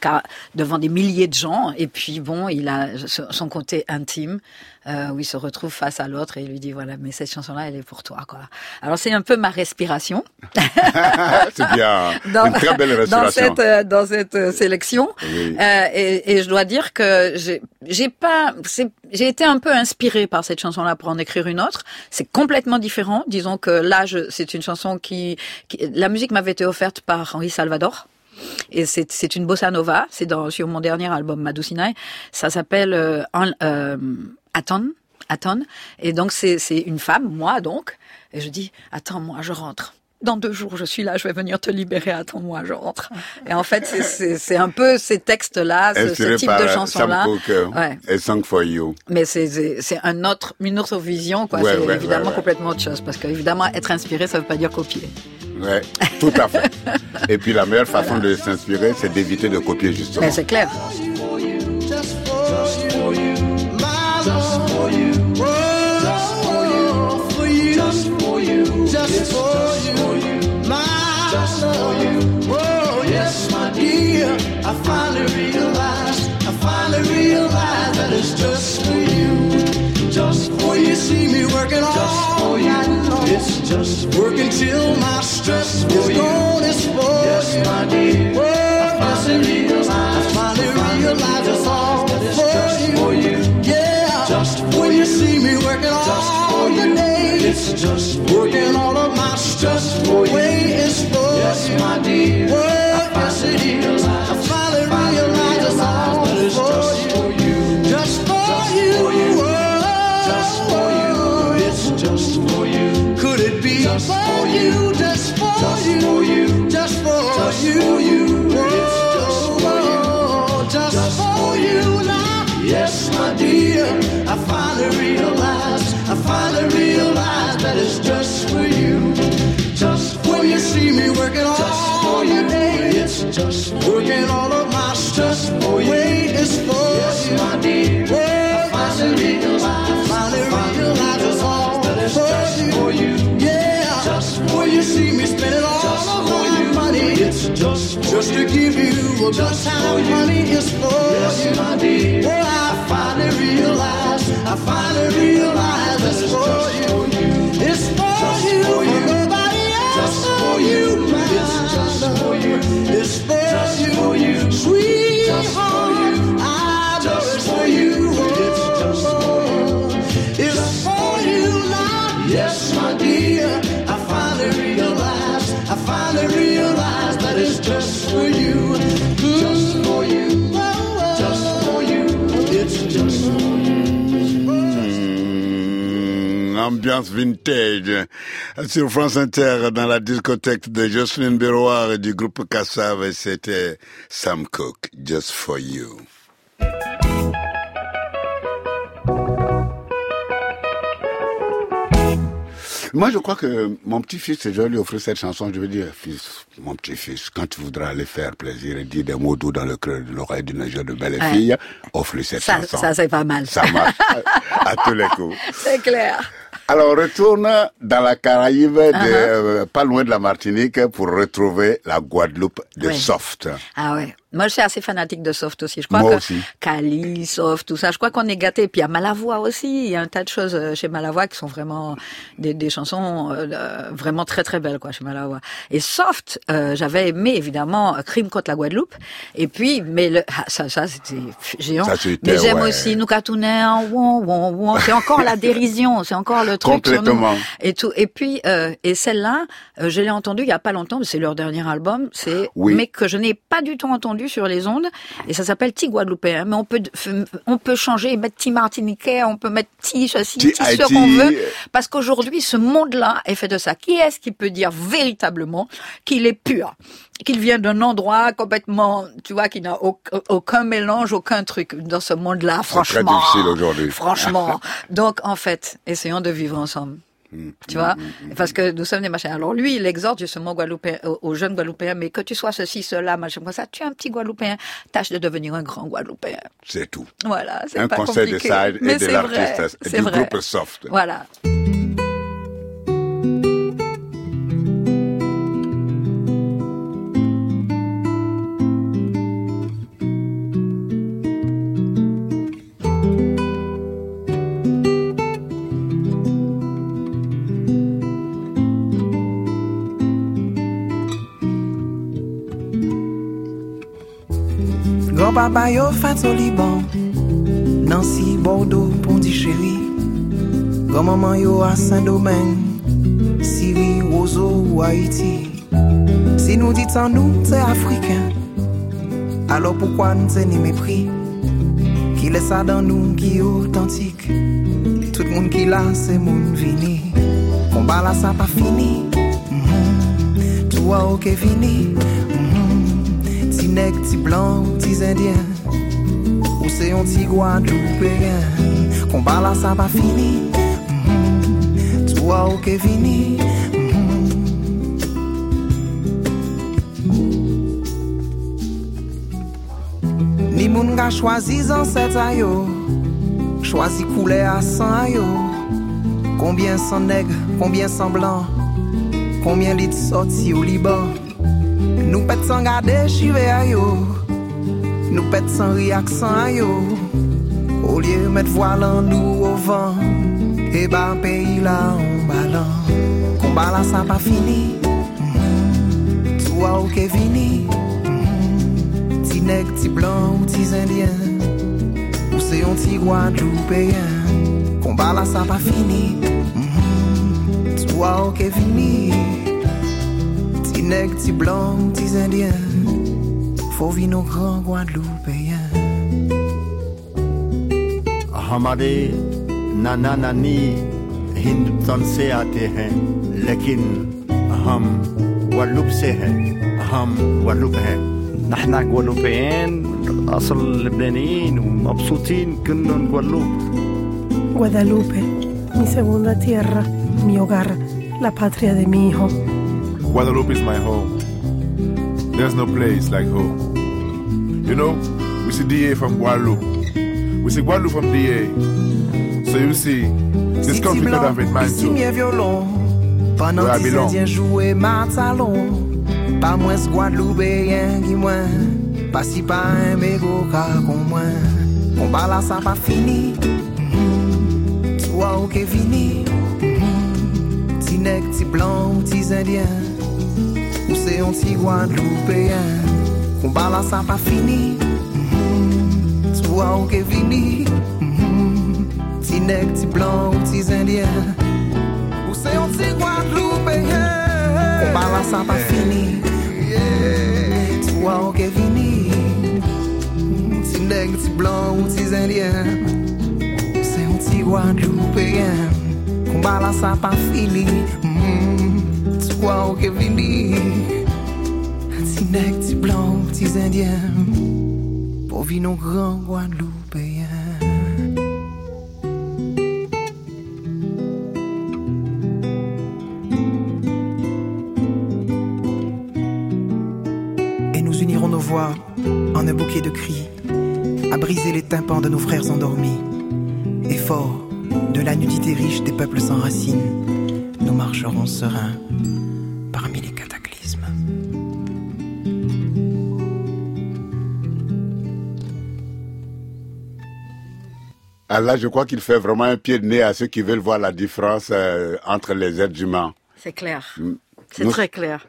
devant des milliers de gens, et puis bon, il a son côté intime, euh, où il se retrouve face à l'autre et il lui dit voilà, mais cette chanson-là, elle est pour toi, quoi. Alors c'est un peu ma respiration. C'est bien. dans, Une très belle dans cette euh, dans cette euh, sélection. Oui. Euh, et, et je dois dire que j'ai j'ai pas c'est- j'ai été un peu inspirée par cette chanson là pour en écrire une autre. C'est complètement différent. Disons que là c'est une chanson qui, qui la musique m'avait été offerte par Henri Salvador. Et c'est c'est une bossa nova. C'est dans sur mon dernier album Madusinai ça s'appelle euh, euh, Aton Aton et donc c'est c'est une femme moi donc et je dis attends moi je rentre dans deux jours, je suis là, je vais venir te libérer, attends-moi, je rentre. Et en fait, c'est- un peu ces textes-là, ce, type par de euh, Cooke euh, Ouais. et Song for You. Mais c'est- un autre, une autre vision, quoi. Ouais, c'est ouais, évidemment ouais, ouais. complètement autre chose. Parce qu'évidemment, être inspiré, ça veut pas dire copier. Ouais, tout à fait. Et puis la meilleure façon de s'inspirer, c'est d'éviter de copier justement. Mais c'est clair. Just for you. Just for you see me working hard Oh yeah, it's just working till my stress is gone. It's for you, my dear. Oh, Work must realize, finally realize that's all It's just working all of my stress away. It's for yes, you. my dear. yes, it is. Just how money is for yes, you. Well, oh, I finally realized. I finally realized ambiance vintage sur France Inter dans la discothèque de Jocelyne Béroir et du groupe Kassav et c'était Sam Cooke, Just For You. Moi, je crois que mon petit-fils, je vais lui offrir cette chanson, je vais dire, fils, mon petit-fils, quand tu voudras aller faire plaisir et dire des mots doux dans le creux de l'oreille d'une jeune belle Ouais. fille, offre-lui cette Ça, chanson. ça c'est pas mal. Ça marche à tous les coups. C'est clair. Alors, retourne dans la Caraïbe, de, Uh-huh. euh, pas loin de la Martinique, pour retrouver la Guadeloupe de Oui. Soft. Ah ouais. Moi, je suis assez fanatique de soft aussi. Je crois Moi que aussi. Cali, soft, tout ça. Je crois qu'on est gâté. Puis il y a Malavoie aussi. Il y a un tas de choses euh, chez Malavoie qui sont vraiment des, des chansons euh, euh, vraiment très très belles quoi chez Malavoie. Et soft, euh, j'avais aimé évidemment Crime contre la Guadeloupe. Et puis, mais le, ah, ça, ça c'était géant. Ça, mais j'aime ouais. aussi Nous Catounet, won, won, won. C'est encore la dérision. C'est encore le truc sur nous Complètement. et tout. Et puis, euh, et celle-là, je l'ai entendue il y a pas longtemps. C'est leur dernier album. C'est Oui. mais que je n'ai pas du tout entendu sur les ondes. Et ça s'appelle Ti Guadeloupéen. Mais on peut, on peut changer, mettre Ti Martiniquais, on peut mettre Ti ceci, Ti ce qu'on veut. Parce qu'aujourd'hui, ce monde-là est fait de ça. Qui est-ce qui peut dire véritablement qu'il est pur? Qu'il vient d'un endroit complètement, tu vois, qui n'a aucun, aucun mélange, aucun truc dans ce monde-là, C'est très franchement. difficile aujourd'hui. Franchement. Donc, en fait, essayons de vivre ensemble. Mm. Tu vois? Parce que nous sommes des machins. Alors lui, il exhorte justement Guadeloupéen, aux, aux jeunes Guadeloupéens, mais que tu sois ceci, cela, machin, comme ça, tu es un petit Guadeloupéen, tâche de devenir un grand Guadeloupéen. C'est tout. Voilà, c'est Un pas conseil de. Side et Mais de l'artiste du vrai. groupe Soft. Voilà. Papa yo fat o liban Nancy, Bordeaux, Pondichéry Grandmaman yo a Saint-Domingue. Syrie, Roseau ou Haïti. Si nou dit an nou te Afriken Alo poukwa nou te ni mepri Ki lesa dan nou ki otantik Tout moun ki la se moun vini. Komba la sa pa fini. Mm -hmm. Tua ou ke fini. Ti nèg, ti blanc, ou ti indien. Ou c'est un ti guadeloupéen Combat là, ça pas fini Mhm. Tout a ok fini. Ni moun ka chwazi zanset a yo. Chwazi koule a san yo. Combien sans nègre, combien sans blanc Combien lit sorti au Liban? Nou pet san gade chive a yo. Nou pet san riak san a yo. O liye met vwa lan nou o van E ba peyi la an balan. Komba la sa pa fini. Tua ou ke vini. Ti neg, ti blan ou ti zendyen Ou se yon ti gwadjou peyen Komba la sa pa fini. Tua ou ke vini. Petits blanc, petits indien petits indiens, Fauvino grand Guadeloupéen. Hamade, nananani, Hindustan se ate hain, lekin ham Guadeloup se hain, ham Guadeloup hain. نحن جوالوبيين أصل لبنانيين ومبسوطين كنا جوالوب Guadalupe, mi segunda tierra, mi hogar, la patria de mi hijo. Guadeloupe is my home. There's no place like home. You know, we see DA from Guadeloupe. We see Guadeloupe from DA. So you see, this country could have been mine too. mien violon Pendant Where I belong. ma talon Pas moins guadeloupéen qui moins Pas si pas un mégo car qu'on moins Combat là ça pas fini. Toi ok fini Mhm. Ti nèg, ti blanc ou ti indien se yon ti Guadloupeyen Komba la sa pa fini. Mm-hmm. Sou a ou ke vini. Mm-hmm. Ti nek, ti blan, ti zendyen Ou se yon ti Guadloupeyen Komba la sa pa fini. Sou a ou ke vini. Mm-hmm. Ti nek, ti blan, ti zendyen Ou se yon ti Guadloupeyen Komba la sa pa fini. Et nous unirons nos voix en un bouquet de cris À briser les tympans de nos frères endormis Et fort de la nudité riche des peuples sans racines. Nous marcherons sereins parmi les cataclysmes. Ah, là, je crois qu'il fait vraiment un pied de nez à ceux qui veulent voir la différence euh, entre les êtres humains. C'est clair. C'est très clair.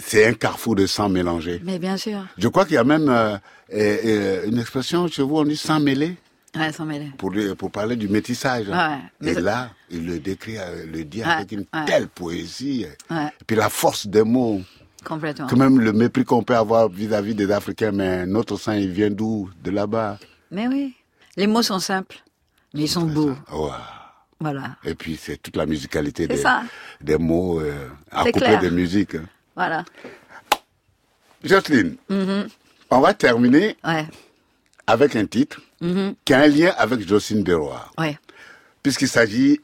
C'est un carrefour de sang mélangé. Mais bien sûr. Je crois qu'il y a même euh, une expression chez vous, on dit sang mêlé, Ouais, pour, le- pour parler du métissage. Ouais, mais Et là, il le décrit, euh, le dit Ouais, avec une ouais. telle poésie. Ouais, Et puis la force des mots. complètement. Que même le mépris qu'on peut avoir vis-à-vis des Africains, mais notre sang, il vient d'où? De là-bas. Mais oui. Les mots sont simples, mais ils sont beaux. Ouais. Voilà. Et puis c'est toute la musicalité des, des mots euh, accouplés clair. de musique. hein. Voilà. Jocelyne, Mhm. on va terminer Ouais. avec un titre Mhm. qui a un lien avec Jocelyne Berroir. Ouais. Puisqu'il s'agit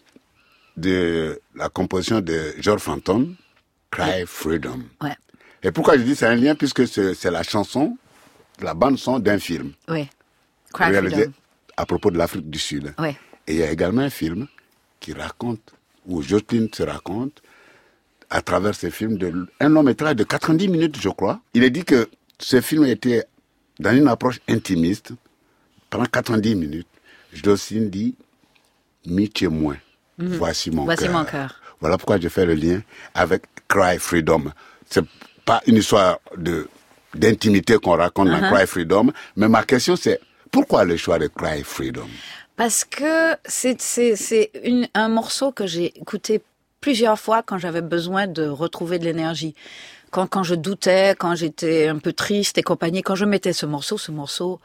de la composition de George Fenton, Cry Freedom. Ouais. Et pourquoi je dis c'est un lien? Puisque c'est la chanson, la bande son d'un film Ouais. Cry réalisé Freedom. à propos de l'Afrique du Sud. Ouais. Et il y a également un film qui raconte, où Jocelyne se raconte, à travers ce film, de, un long métrage de 90 minutes, je crois. Il est dit que ce film était dans une approche intimiste. Pendant 90 minutes, Jocelyne dit, mi moins. Mhm. Voici mon Voici cœur. mon cœur. Voilà pourquoi je fais le lien avec Cry Freedom. C'est pas une histoire de d'intimité qu'on raconte dans Uh-huh. Cry Freedom, mais ma question c'est pourquoi le choix de Cry Freedom? Parce que c'est c'est un morceau que j'ai écouté plusieurs fois quand j'avais besoin de retrouver de l'énergie. Quand quand je doutais, quand j'étais un peu triste et compagnie, quand je mettais ce morceau, ce morceau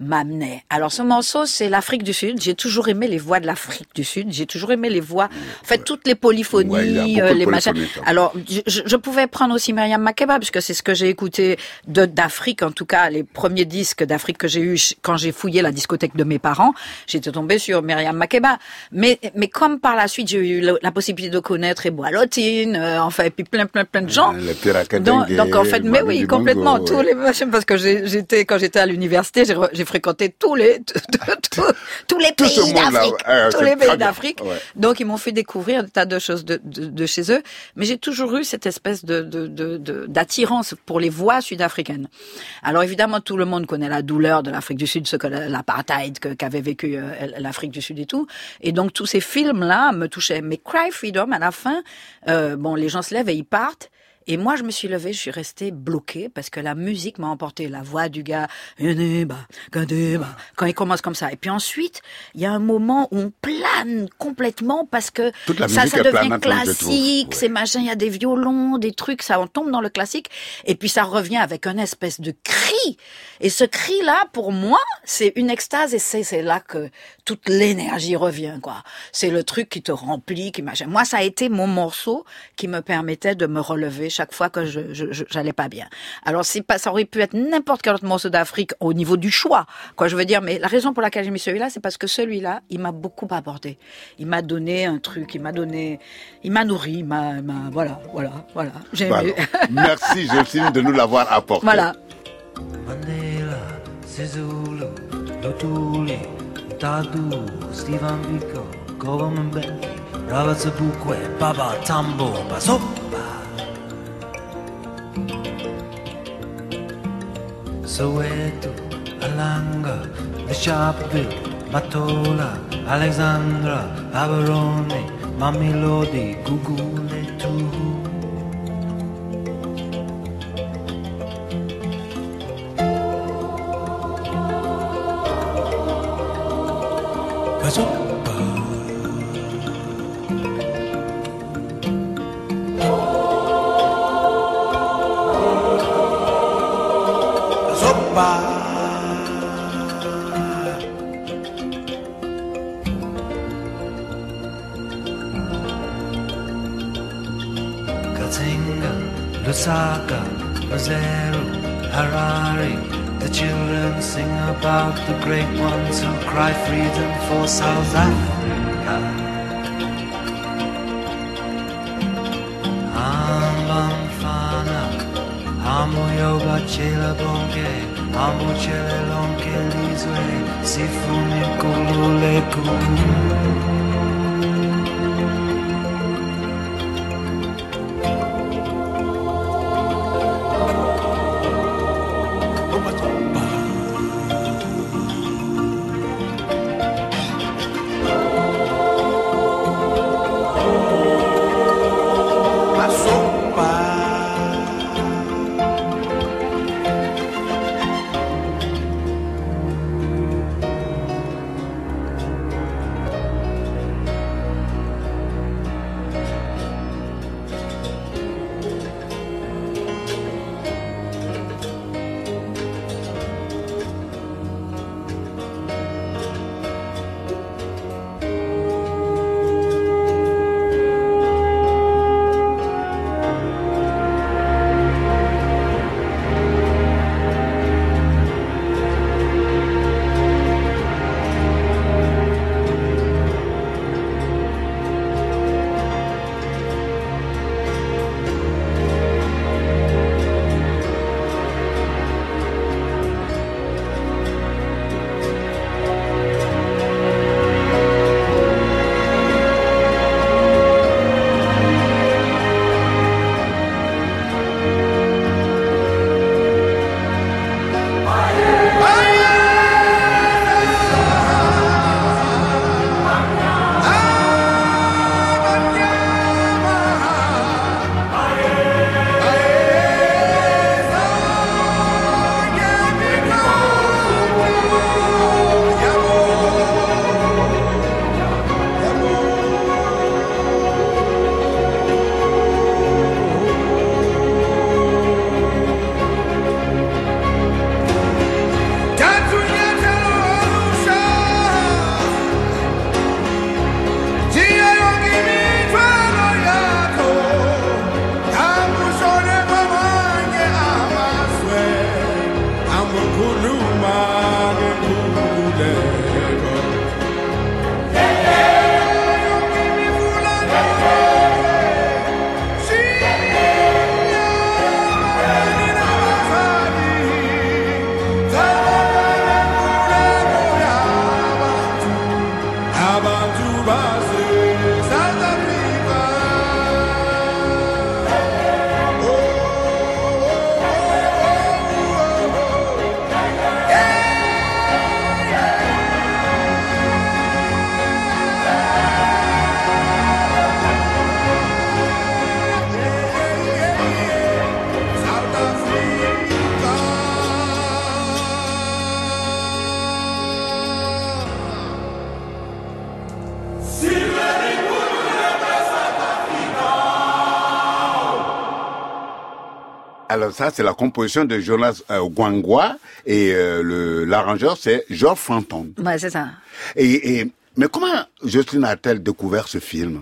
m'amenait. Alors ce morceau, c'est l'Afrique du Sud. J'ai toujours aimé les voix de l'Afrique du Sud. J'ai toujours aimé les voix, en fait, toutes les polyphonies, Ouais, euh, les machins. Alors, je, je- pouvais prendre aussi Myriam Makeba, puisque c'est ce que j'ai écouté de d'Afrique, en tout cas, les premiers disques d'Afrique que j'ai eu quand j'ai fouillé la discothèque de mes parents. J'étais tombée sur Myriam Makeba. Mais, mais comme par la suite, j'ai eu la possibilité de connaître Eboa Lotine, euh, enfin, et puis plein, plein, plein de gens. Piraka Donc, donc en fait, mais oui, complètement tous ouais. les machins parce que j'étais quand j'étais à l'université, j'ai fréquenté tous les tous, les pays d'Afrique, tous les pays d'Afrique. Donc ils m'ont fait découvrir des tas de choses de, de, de chez eux, mais j'ai toujours eu cette espèce de de- de- d'attirance pour les voix sud-africaines. Alors évidemment, tout le monde connaît la douleur de l'Afrique du Sud, ce que la- l'apartheid qu'avait vécu euh, l'Afrique du Sud et tout. Et donc tous ces films-là me touchaient. Mais Cry Freedom, à la fin, euh, bon, les gens se lèvent et ils partent. Et moi, je me suis levée, je suis restée bloquée parce que la musique m'a emporté. La voix du gars, quand il commence comme ça. Et puis ensuite, il y a un moment où on plane complètement parce que ça, ça devient classique, c'est machin, il y a des violons, des trucs, ça, on tombe dans le classique. Et puis ça revient avec un espèce de cri. Et ce cri-là, pour moi, c'est une extase et c'est, c'est là que toute l'énergie revient, quoi. C'est le truc qui te remplit, qui machin. Moi, ça a été mon morceau qui me permettait de me relever chaque fois que je, je, je- j'allais pas bien. Alors, c'est pas, ça aurait pu être n'importe quel autre morceau d'Afrique au niveau du choix, quoi, je veux dire. Mais la raison pour laquelle j'ai mis celui-là, c'est parce que celui-là, il m'a beaucoup apporté. Il m'a donné un truc, il m'a donné, il m'a nourri, il m'a, il m'a- voilà, voilà, voilà. J'ai Voilà. aimé. Merci Jocelyne de nous l'avoir apporté. voilà. Zabukwe, Baba Tambo, Basopa. Soweto, Alanga, Sharpeville, Matola, Alexandra, Aberoni, Mamilodi, Gugule, Tuhu. Basopa. Katinga, Lusaka, Maseru, Harare. The children sing about the great ones who cry freedom for South Africa. le oblace la blonche Amucele lonche lizue Si fune culule cu ça, c'est la composition de Jonas euh, Gwangwa et euh, le l'arrangeur, c'est Georges Franton. Ouais, c'est ça. Et, et mais comment Jocelyne a-t-elle découvert ce film?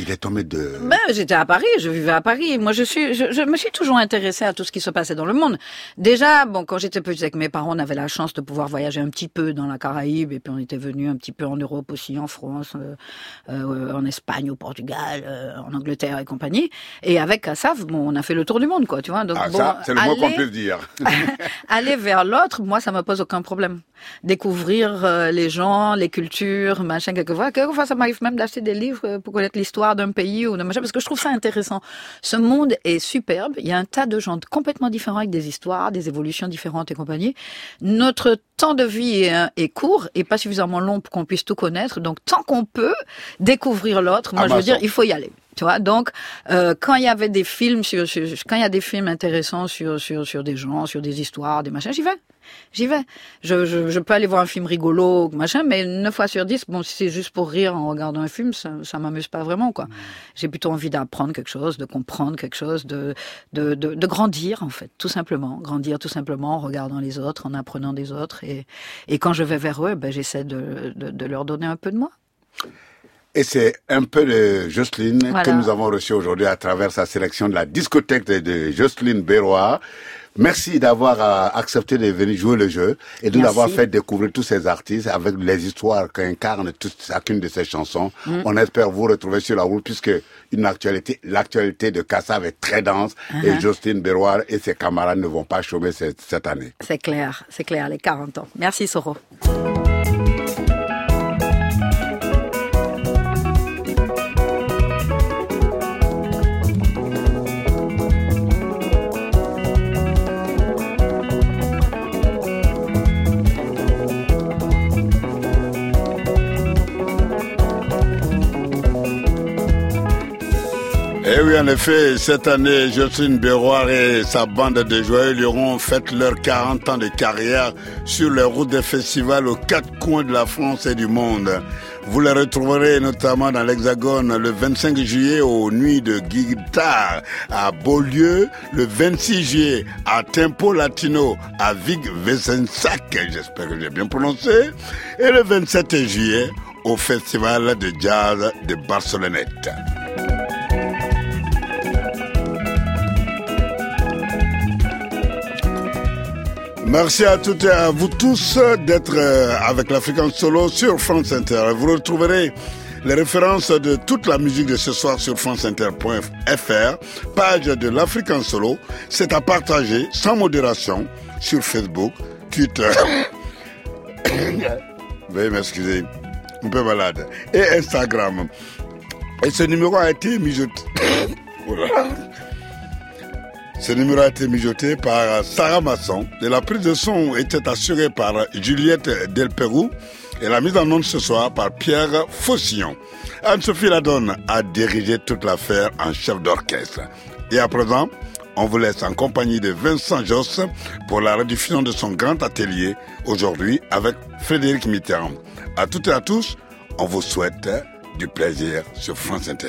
Il est tombé de... Ben, j'étais à Paris, je vivais à Paris. Moi, je suis, je, je me suis toujours intéressée à tout ce qui se passait dans le monde. Déjà, bon, quand j'étais petite avec mes parents, on avait la chance de pouvoir voyager un petit peu dans la Caraïbe, et puis on était venu un petit peu en Europe aussi, en France, euh, euh, en Espagne, au Portugal, euh, en Angleterre et compagnie. Et avec Kassav, bon, on a fait le tour du monde, quoi, tu vois. Donc, Ah, bon, ça, c'est le mot qu'on peut dire. aller vers l'autre, moi, ça me pose aucun problème. Découvrir les gens, les cultures, machin, quelquefois. Quelquefois, ça m'arrive même d'acheter des livres pour connaître l'histoire d'un pays ou d'un machin, parce que je trouve ça intéressant. Ce monde est superbe. Il y a un tas de gens complètement différents avec des histoires, des évolutions différentes et compagnie. Notre temps de vie est, est court et pas suffisamment long pour qu'on puisse tout connaître. Donc, tant qu'on peut découvrir l'autre, moi, je veux Amazon. dire, il faut y aller. Tu vois, donc euh, quand il y avait des films quand il y a des films intéressants sur sur sur des gens, sur des histoires, des machins, j'y vais, j'y vais. Je, peux aller voir un film rigolo, machin, mais neuf fois sur dix, bon, si c'est juste pour rire en regardant un film, ça ça m'amuse pas vraiment quoi. J'ai plutôt envie d'apprendre quelque chose, de comprendre quelque chose, de, de grandir en fait, tout simplement, grandir tout simplement en regardant les autres, en apprenant des autres et et quand je vais vers eux, ben j'essaie de de leur donner un peu de moi. Et c'est un peu de Jocelyne Voilà. que nous avons reçu aujourd'hui à travers sa sélection de la discothèque de, Jocelyne Bérois. Merci d'avoir euh, accepté de venir jouer le jeu et de nous avoir fait découvrir tous ces artistes avec les histoires qu'incarnent toutes chacune de ces chansons. Mm. On espère vous retrouver sur la route puisque une actualité, l'actualité de Kassav est très dense et Uh-huh. Justine Beroir et ses camarades ne vont pas chômer cette, cette année. C'est clair, c'est clair, les 40 ans. Merci Soro. En effet, cette année, Jocelyne Beroir et sa bande de joyeux lurons fêtent leurs 40 ans de carrière sur les routes des festivals aux quatre coins de la France et du monde. Vous les retrouverez notamment dans l'Hexagone le 25 juillet aux Nuits de Guitare à Beaulieu, le 26 juillet à Tempo Latino à Vig Vesensac, j'espère que j'ai bien prononcé, et le 27 juillet au Festival de Jazz de Barcelonnette. Merci à toutes et à vous tous d'être euh, avec l'African Solo sur France Inter. Vous retrouverez les références de toute la musique de ce soir sur franceinter.fr, page de l'African Solo. C'est à partager sans modération sur Facebook, Twitter. Veuillez m'excuser, un peu malade. Et Instagram. Et ce numéro a été mijoté. Ce numéro a été mijoté par Sarah Masson et la prise de son était assurée par Juliette Delperou et la mise en onde ce soir par Pierre Faucillon. Anne-Sophie Ladonne a dirigé toute l'affaire en chef d'orchestre. Et à présent, on vous laisse en compagnie de Vincent Josse pour la rediffusion de son grand atelier aujourd'hui avec Frédéric Mitterrand. À toutes et à tous, on vous souhaite du plaisir sur France Inter.